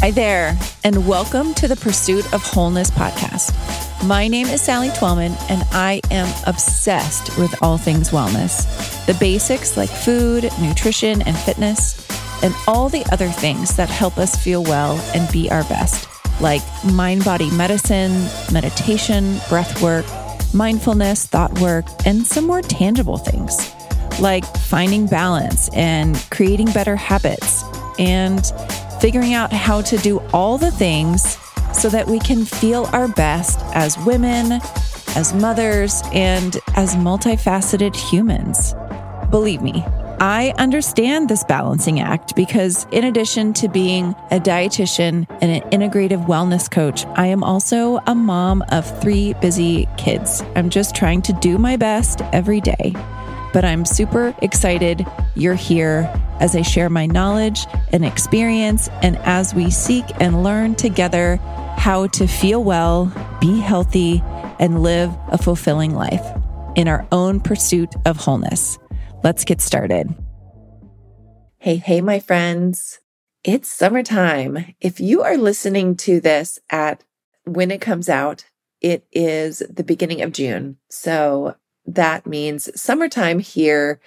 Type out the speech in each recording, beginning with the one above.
Hi there, and welcome to the Pursuit of Wholeness podcast. My name is Sally Twelman, and I am obsessed with all things wellness the basics like food, nutrition, and fitness, and all the other things that help us feel well and be our best, like mind body medicine, meditation, breath work, mindfulness, thought work, and some more tangible things like finding balance and creating better habits and figuring out how to do all the things so that we can feel our best as women, as mothers, and as multifaceted humans. Believe me, I understand this balancing act because, in addition to being a dietitian and an integrative wellness coach, I am also a mom of three busy kids. I'm just trying to do my best every day but I'm super excited you're here as I share my knowledge and experience, and as we seek and learn together how to feel well, be healthy, and live a fulfilling life in our own pursuit of wholeness. Let's get started. Hey, hey, my friends. It's summertime. If you are listening to this at when it comes out, it is the beginning of June. So that means summertime here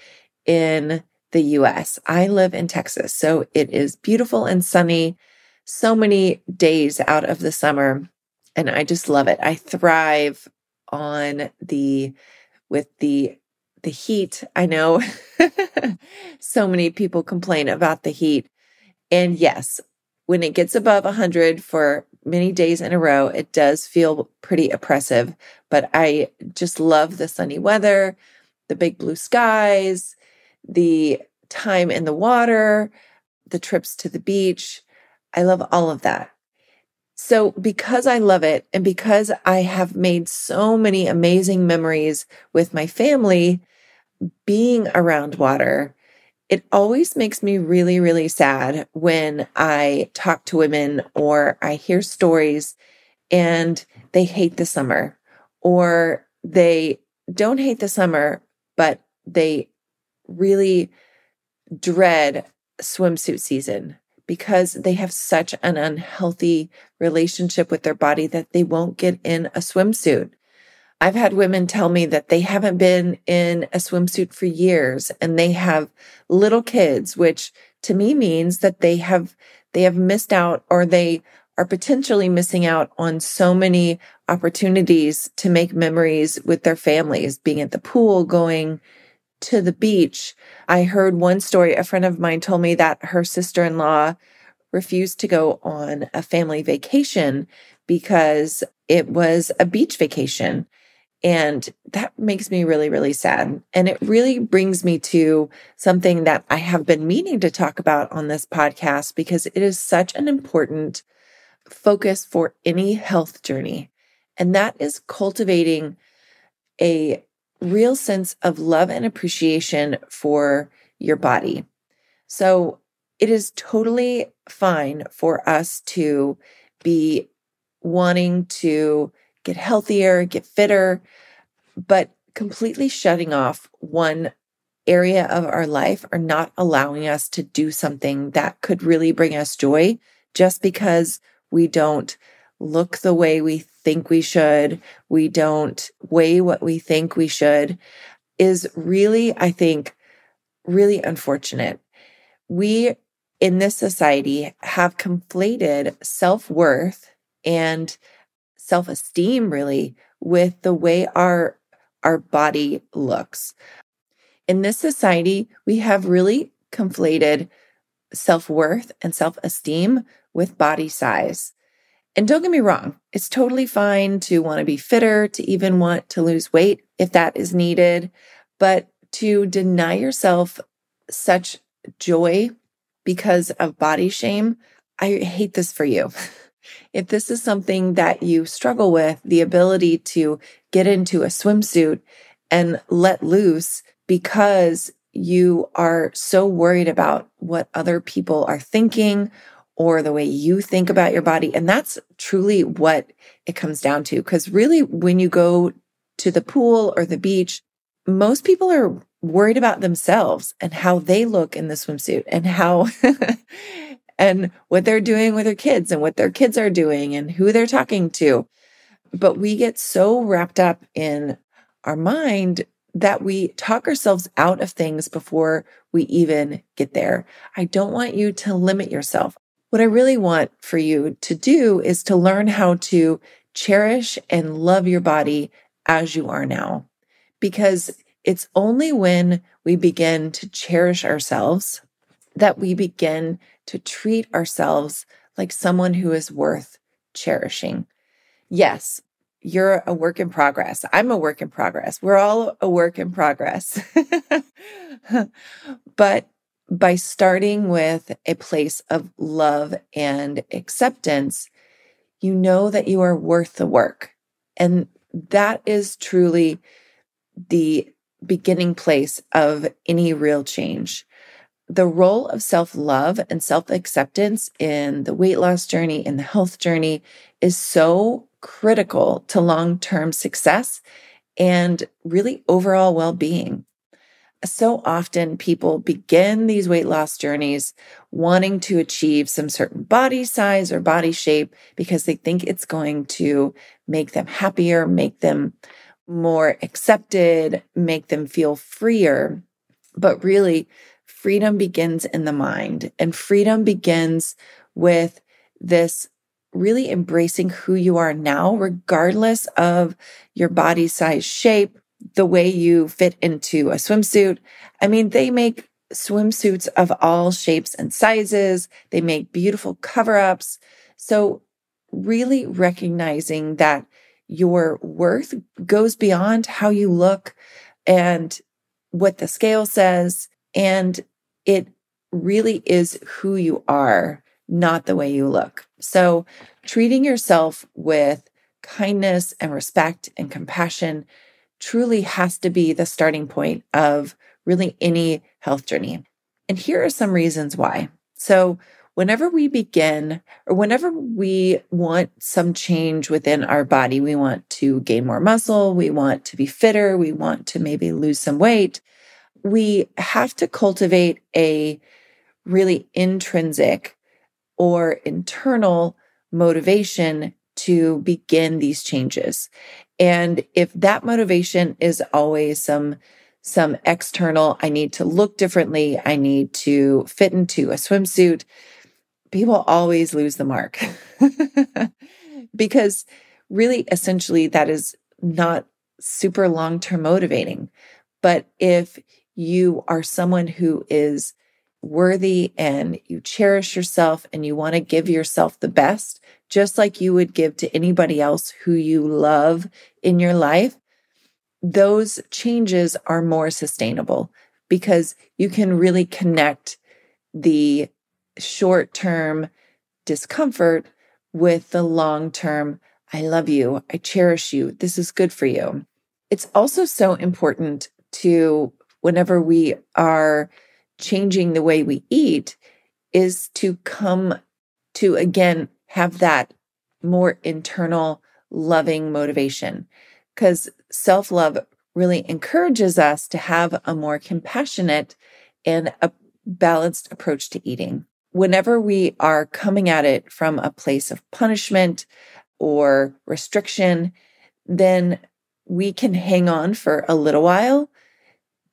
in the US. I live in Texas, so it is beautiful and sunny, so many days out of the summer, and I just love it. I thrive on the with the the heat. I know so many people complain about the heat. And yes, when it gets above 100 for many days in a row, it does feel pretty oppressive. But I just love the sunny weather, the big blue skies, the time in the water, the trips to the beach. I love all of that. So, because I love it and because I have made so many amazing memories with my family being around water, it always makes me really, really sad when I talk to women or I hear stories and they hate the summer or they don't hate the summer, but they really dread swimsuit season because they have such an unhealthy relationship with their body that they won't get in a swimsuit. I've had women tell me that they haven't been in a swimsuit for years and they have little kids, which to me means that they have, they have missed out or they are potentially missing out on so many opportunities to make memories with their families, being at the pool, going to the beach. I heard one story. A friend of mine told me that her sister in law refused to go on a family vacation because it was a beach vacation. And that makes me really, really sad. And it really brings me to something that I have been meaning to talk about on this podcast because it is such an important focus for any health journey. And that is cultivating a real sense of love and appreciation for your body. So it is totally fine for us to be wanting to get healthier, get fitter, but completely shutting off one area of our life or not allowing us to do something that could really bring us joy just because we don't look the way we think we should, we don't weigh what we think we should, is really, I think, really unfortunate. We in this society have conflated self worth and self esteem really with the way our, our body looks. In this society, we have really conflated self worth and self esteem with body size. And don't get me wrong, it's totally fine to want to be fitter, to even want to lose weight if that is needed. But to deny yourself such joy because of body shame, I hate this for you. If this is something that you struggle with, the ability to get into a swimsuit and let loose because you are so worried about what other people are thinking or the way you think about your body. And that's truly what it comes down to. Cause really, when you go to the pool or the beach, most people are worried about themselves and how they look in the swimsuit and how and what they're doing with their kids and what their kids are doing and who they're talking to. But we get so wrapped up in our mind that we talk ourselves out of things before we even get there. I don't want you to limit yourself. What I really want for you to do is to learn how to cherish and love your body as you are now. Because it's only when we begin to cherish ourselves that we begin to treat ourselves like someone who is worth cherishing. Yes, you're a work in progress. I'm a work in progress. We're all a work in progress. but by starting with a place of love and acceptance, you know that you are worth the work. And that is truly the beginning place of any real change. The role of self love and self acceptance in the weight loss journey, in the health journey, is so critical to long term success and really overall well being. So often people begin these weight loss journeys wanting to achieve some certain body size or body shape because they think it's going to make them happier, make them more accepted, make them feel freer. But really, freedom begins in the mind and freedom begins with this really embracing who you are now, regardless of your body size shape, the way you fit into a swimsuit. I mean, they make swimsuits of all shapes and sizes. They make beautiful cover ups. So really recognizing that your worth goes beyond how you look and what the scale says. And it really is who you are, not the way you look. So treating yourself with kindness and respect and compassion truly has to be the starting point of really any health journey. And here are some reasons why. So whenever we begin or whenever we want some change within our body, we want to gain more muscle, we want to be fitter, we want to maybe lose some weight, we have to cultivate a really intrinsic or internal motivation to begin these changes. And if that motivation is always some some external, I need to look differently, I need to fit into a swimsuit, people always lose the mark. because really essentially that is not super long-term motivating. But if you are someone who is worthy and you cherish yourself and you want to give yourself the best, just like you would give to anybody else who you love in your life, those changes are more sustainable because you can really connect the short term discomfort with the long term, I love you, I cherish you, this is good for you. It's also so important to, whenever we are changing the way we eat is to come to again have that more internal loving motivation because self love really encourages us to have a more compassionate and a balanced approach to eating. Whenever we are coming at it from a place of punishment or restriction, then we can hang on for a little while,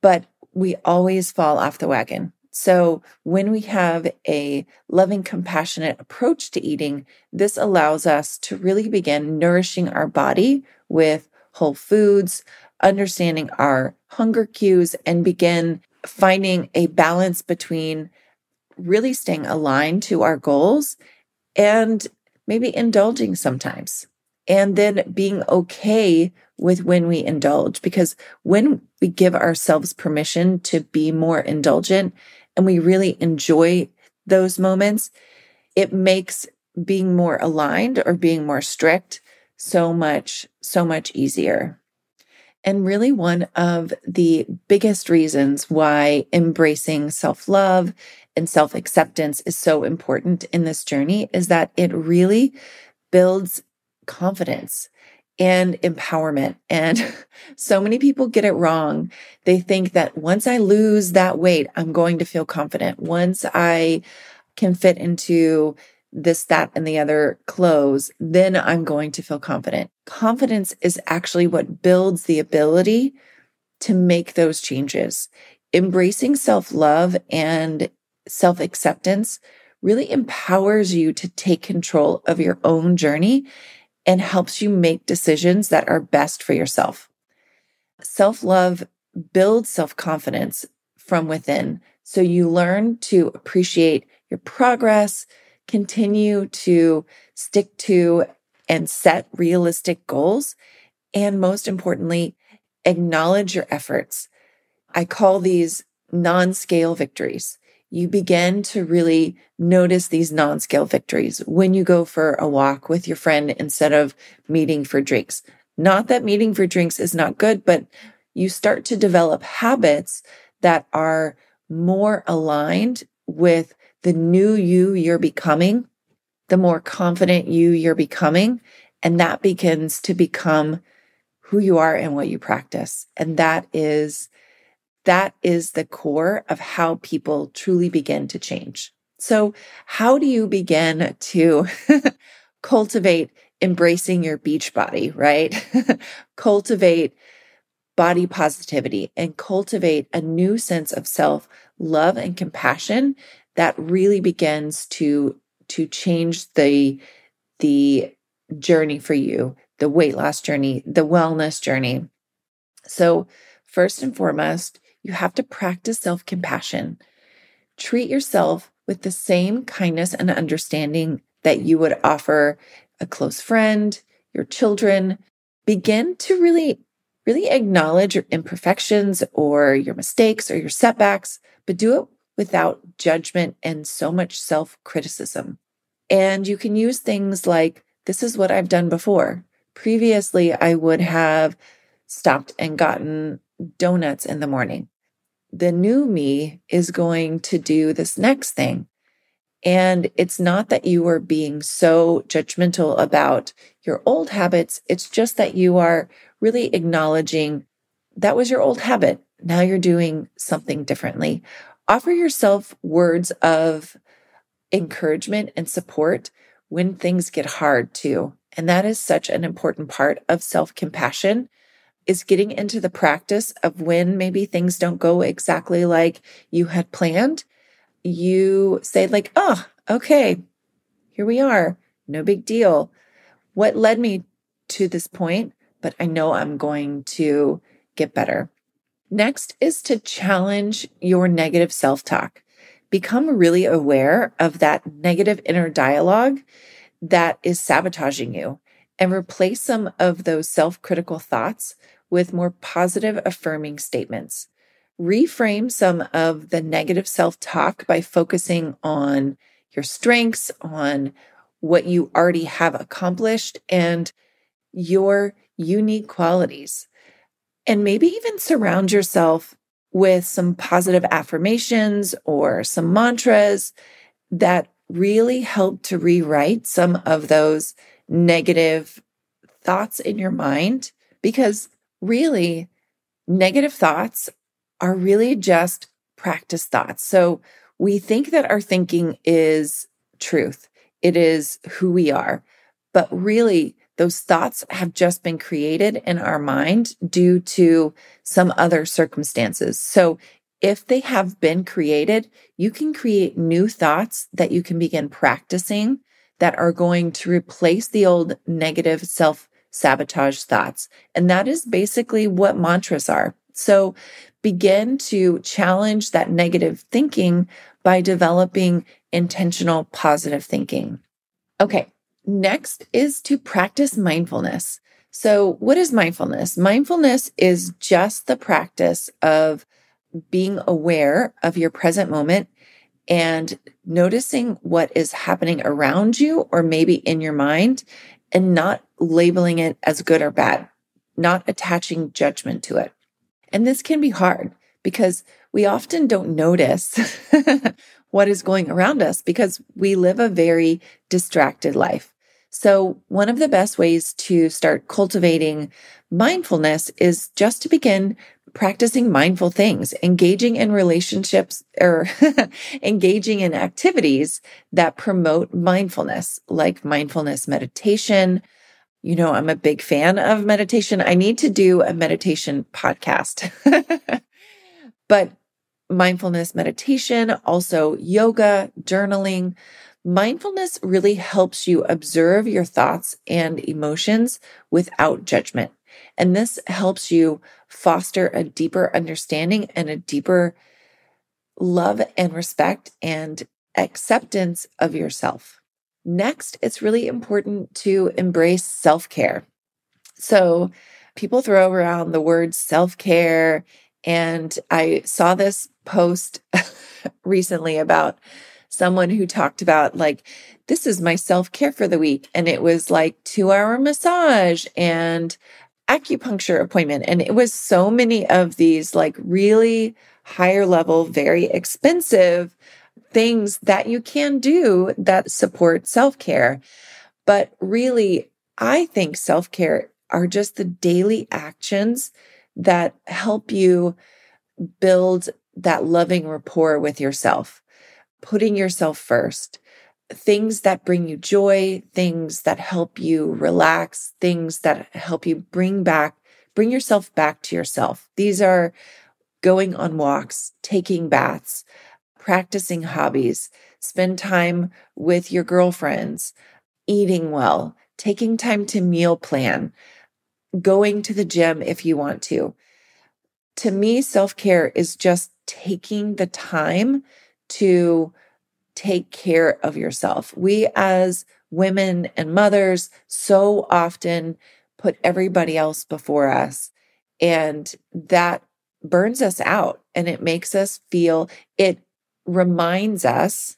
but we always fall off the wagon. So when we have a loving, compassionate approach to eating, this allows us to really begin nourishing our body with whole foods, understanding our hunger cues, and begin finding a balance between really staying aligned to our goals and maybe indulging sometimes. And then being okay with when we indulge. Because when we give ourselves permission to be more indulgent and we really enjoy those moments, it makes being more aligned or being more strict so much, so much easier. And really, one of the biggest reasons why embracing self love and self acceptance is so important in this journey is that it really builds confidence and empowerment. And so many people get it wrong. They think that once I lose that weight, I'm going to feel confident. Once I can fit into this, that, and the other clothes, then I'm going to feel confident. Confidence is actually what builds the ability to make those changes. Embracing self love and self acceptance really empowers you to take control of your own journey and helps you make decisions that are best for yourself. Self love builds self confidence from within. So you learn to appreciate your progress, continue to stick to and set realistic goals. And most importantly, acknowledge your efforts. I call these non scale victories. You begin to really notice these non scale victories when you go for a walk with your friend instead of meeting for drinks. Not that meeting for drinks is not good, but you start to develop habits that are more aligned with the new you you're becoming, the more confident you you're becoming. And that begins to become who you are and what you practice. And that is, that is the core of how people truly begin to change. So how do you begin to cultivate embracing your beach body, right? cultivate body positivity and cultivate a new sense of self love and compassion that really begins to to change the the journey for you the weight loss journey, the wellness journey. So, first and foremost, you have to practice self compassion. Treat yourself with the same kindness and understanding that you would offer a close friend, your children. Begin to really, really acknowledge your imperfections or your mistakes or your setbacks, but do it without judgment and so much self criticism. And you can use things like, this is what I've done before. Previously, I would have stopped and gotten donuts in the morning. The new me is going to do this next thing. And it's not that you are being so judgmental about your old habits. It's just that you are really acknowledging that was your old habit. Now you're doing something differently. Offer yourself words of encouragement and support when things get hard too. And that is such an important part of self compassion is getting into the practice of when maybe things don't go exactly like you had planned. You say like, oh, okay, here we are. No big deal. What led me to this point? But I know I'm going to get better. Next is to challenge your negative self talk. Become really aware of that negative inner dialogue that is sabotaging you and replace some of those self critical thoughts with more positive, affirming statements. Reframe some of the negative self talk by focusing on your strengths, on what you already have accomplished, and your unique qualities. And maybe even surround yourself with some positive affirmations or some mantras that really help to rewrite some of those negative thoughts in your mind because really negative thoughts are really just practice thoughts. So we think that our thinking is truth. It is who we are. But really, those thoughts have just been created in our mind due to some other circumstances. So if they have been created, you can create new thoughts that you can begin practicing that are going to replace the old negative self sabotage thoughts. And that is basically what mantras are. So begin to challenge that negative thinking by developing intentional positive thinking. Okay. Next is to practice mindfulness. So what is mindfulness? Mindfulness is just the practice of being aware of your present moment and noticing what is happening around you or maybe in your mind and not labeling it as good or bad, not attaching judgment to it. And this can be hard because we often don't notice what is going around us because we live a very distracted life. So one of the best ways to start cultivating mindfulness is just to begin practicing mindful things, engaging in relationships or engaging in activities that promote mindfulness, like mindfulness meditation. You know, I'm a big fan of meditation. I need to do a meditation podcast. but mindfulness meditation, also yoga, journaling, mindfulness really helps you observe your thoughts and emotions without judgment. And this helps you foster a deeper understanding and a deeper love and respect and acceptance of yourself. Next, it's really important to embrace self care. So, people throw around the word self care, and I saw this post recently about someone who talked about, like, this is my self care for the week. And it was like two hour massage and acupuncture appointment. And it was so many of these like really higher level, very expensive things that you can do that support self care. But really, I think self care are just the daily actions that help you build that loving rapport with yourself, putting yourself first, things that bring you joy, things that help you relax, things that help you bring back, bring yourself back to yourself. These are going on walks, taking baths, practicing hobbies, spend time with your girlfriends, eating well, taking time to meal plan, going to the gym if you want to. To me, self care is just taking the time to take care of yourself. We as women and mothers so often put everybody else before us. And that burns us out and it makes us feel, it reminds us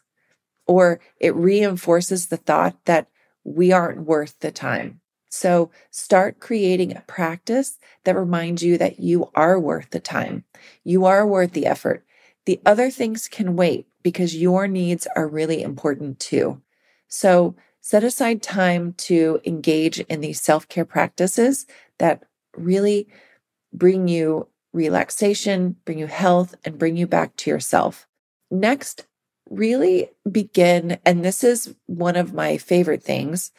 or it reinforces the thought that we aren't worth the time. So start creating a practice that reminds you that you are worth the time. You are worth the effort. The other things can wait because your needs are really important too. So set aside time to engage in these self care practices that really bring you relaxation, bring you health, and bring you back to yourself. Next, really begin, and this is one of my favorite things.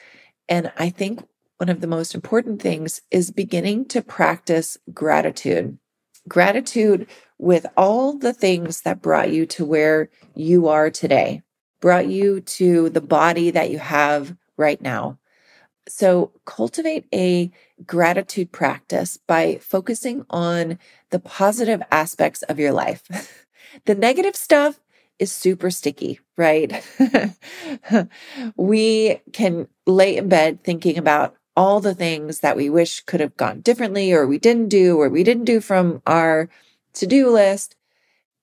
And I think one of the most important things is beginning to practice gratitude. Gratitude with all the things that brought you to where you are today, brought you to the body that you have right now. So cultivate a gratitude practice by focusing on the positive aspects of your life. the negative stuff is super sticky, right? we can lay in bed thinking about all the things that we wish could have gone differently or we didn't do or we didn't do from our to do list.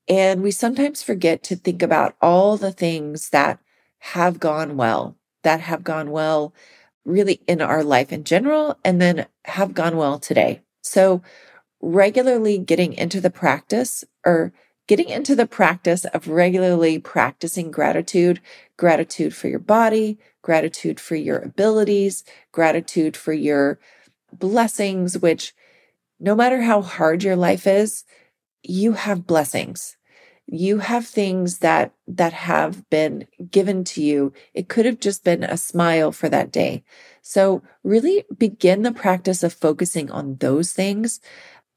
And we sometimes forget to think about all the things that have gone well, that have gone well really in our life in general, and then have gone well today. So, regularly getting into the practice or getting into the practice of regularly practicing gratitude, gratitude for your body, gratitude for your abilities, gratitude for your blessings, which no matter how hard your life is, you have blessings. You have things that, that have been given to you. It could have just been a smile for that day. So really begin the practice of focusing on those things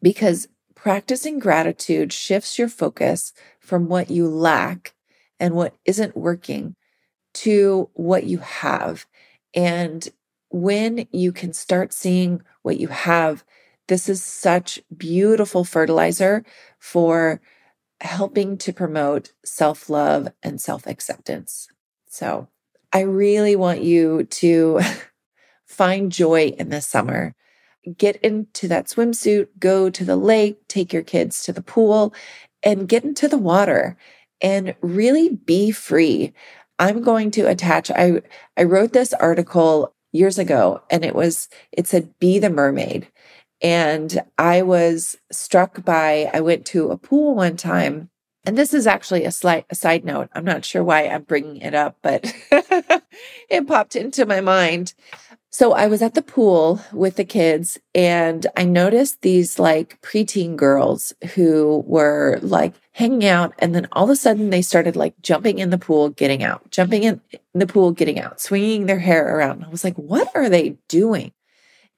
because practicing gratitude shifts your focus from what you lack and what isn't working to what you have. And when you can start seeing what you have, this is such beautiful fertilizer for helping to promote self love and self acceptance. So I really want you to find joy in this summer. Get into that swimsuit, go to the lake, take your kids to the pool, and get into the water and really be free. I'm going to attach, I, I wrote this article years ago and it was, it said, be the mermaid. And I was struck by, I went to a pool one time. And this is actually a slight a side note. I'm not sure why I'm bringing it up, but it popped into my mind. So I was at the pool with the kids and I noticed these like preteen girls who were like hanging out. And then all of a sudden they started like jumping in the pool, getting out, jumping in the pool, getting out, swinging their hair around. I was like, what are they doing?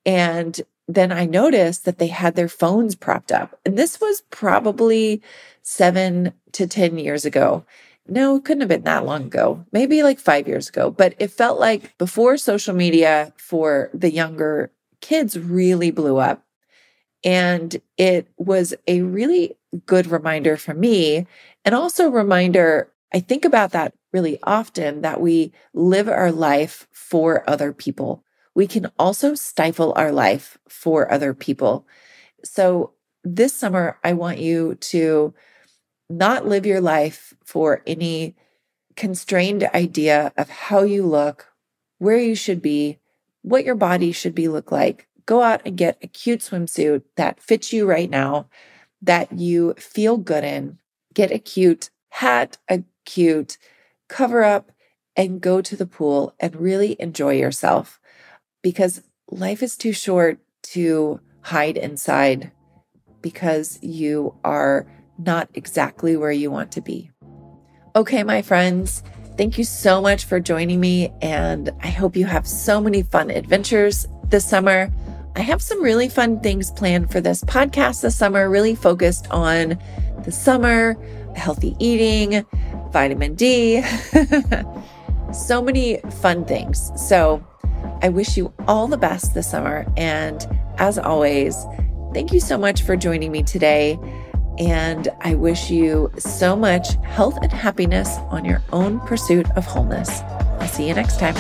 And then I noticed that they had their phones propped up. And this was probably seven to 10 years ago no, it couldn't have been that long ago, maybe like five years ago, but it felt like before social media for the younger kids really blew up. And it was a really good reminder for me. And also, reminder, I think about that really often that we live our life for other people. We can also stifle our life for other people. So, this summer, I want you to not live your life for any constrained idea of how you look, where you should be, what your body should be look like. Go out and get a cute swimsuit that fits you right now, that you feel good in. Get a cute hat, a cute cover up, and go to the pool and really enjoy yourself because life is too short to hide inside because you are not exactly where you want to be. Okay, my friends, thank you so much for joining me. And I hope you have so many fun adventures this summer. I have some really fun things planned for this podcast this summer, really focused on the summer, healthy eating, vitamin D, so many fun things. So I wish you all the best this summer. And as always, thank you so much for joining me today. And I wish you so much health and happiness on your own pursuit of wholeness. I'll see you next time.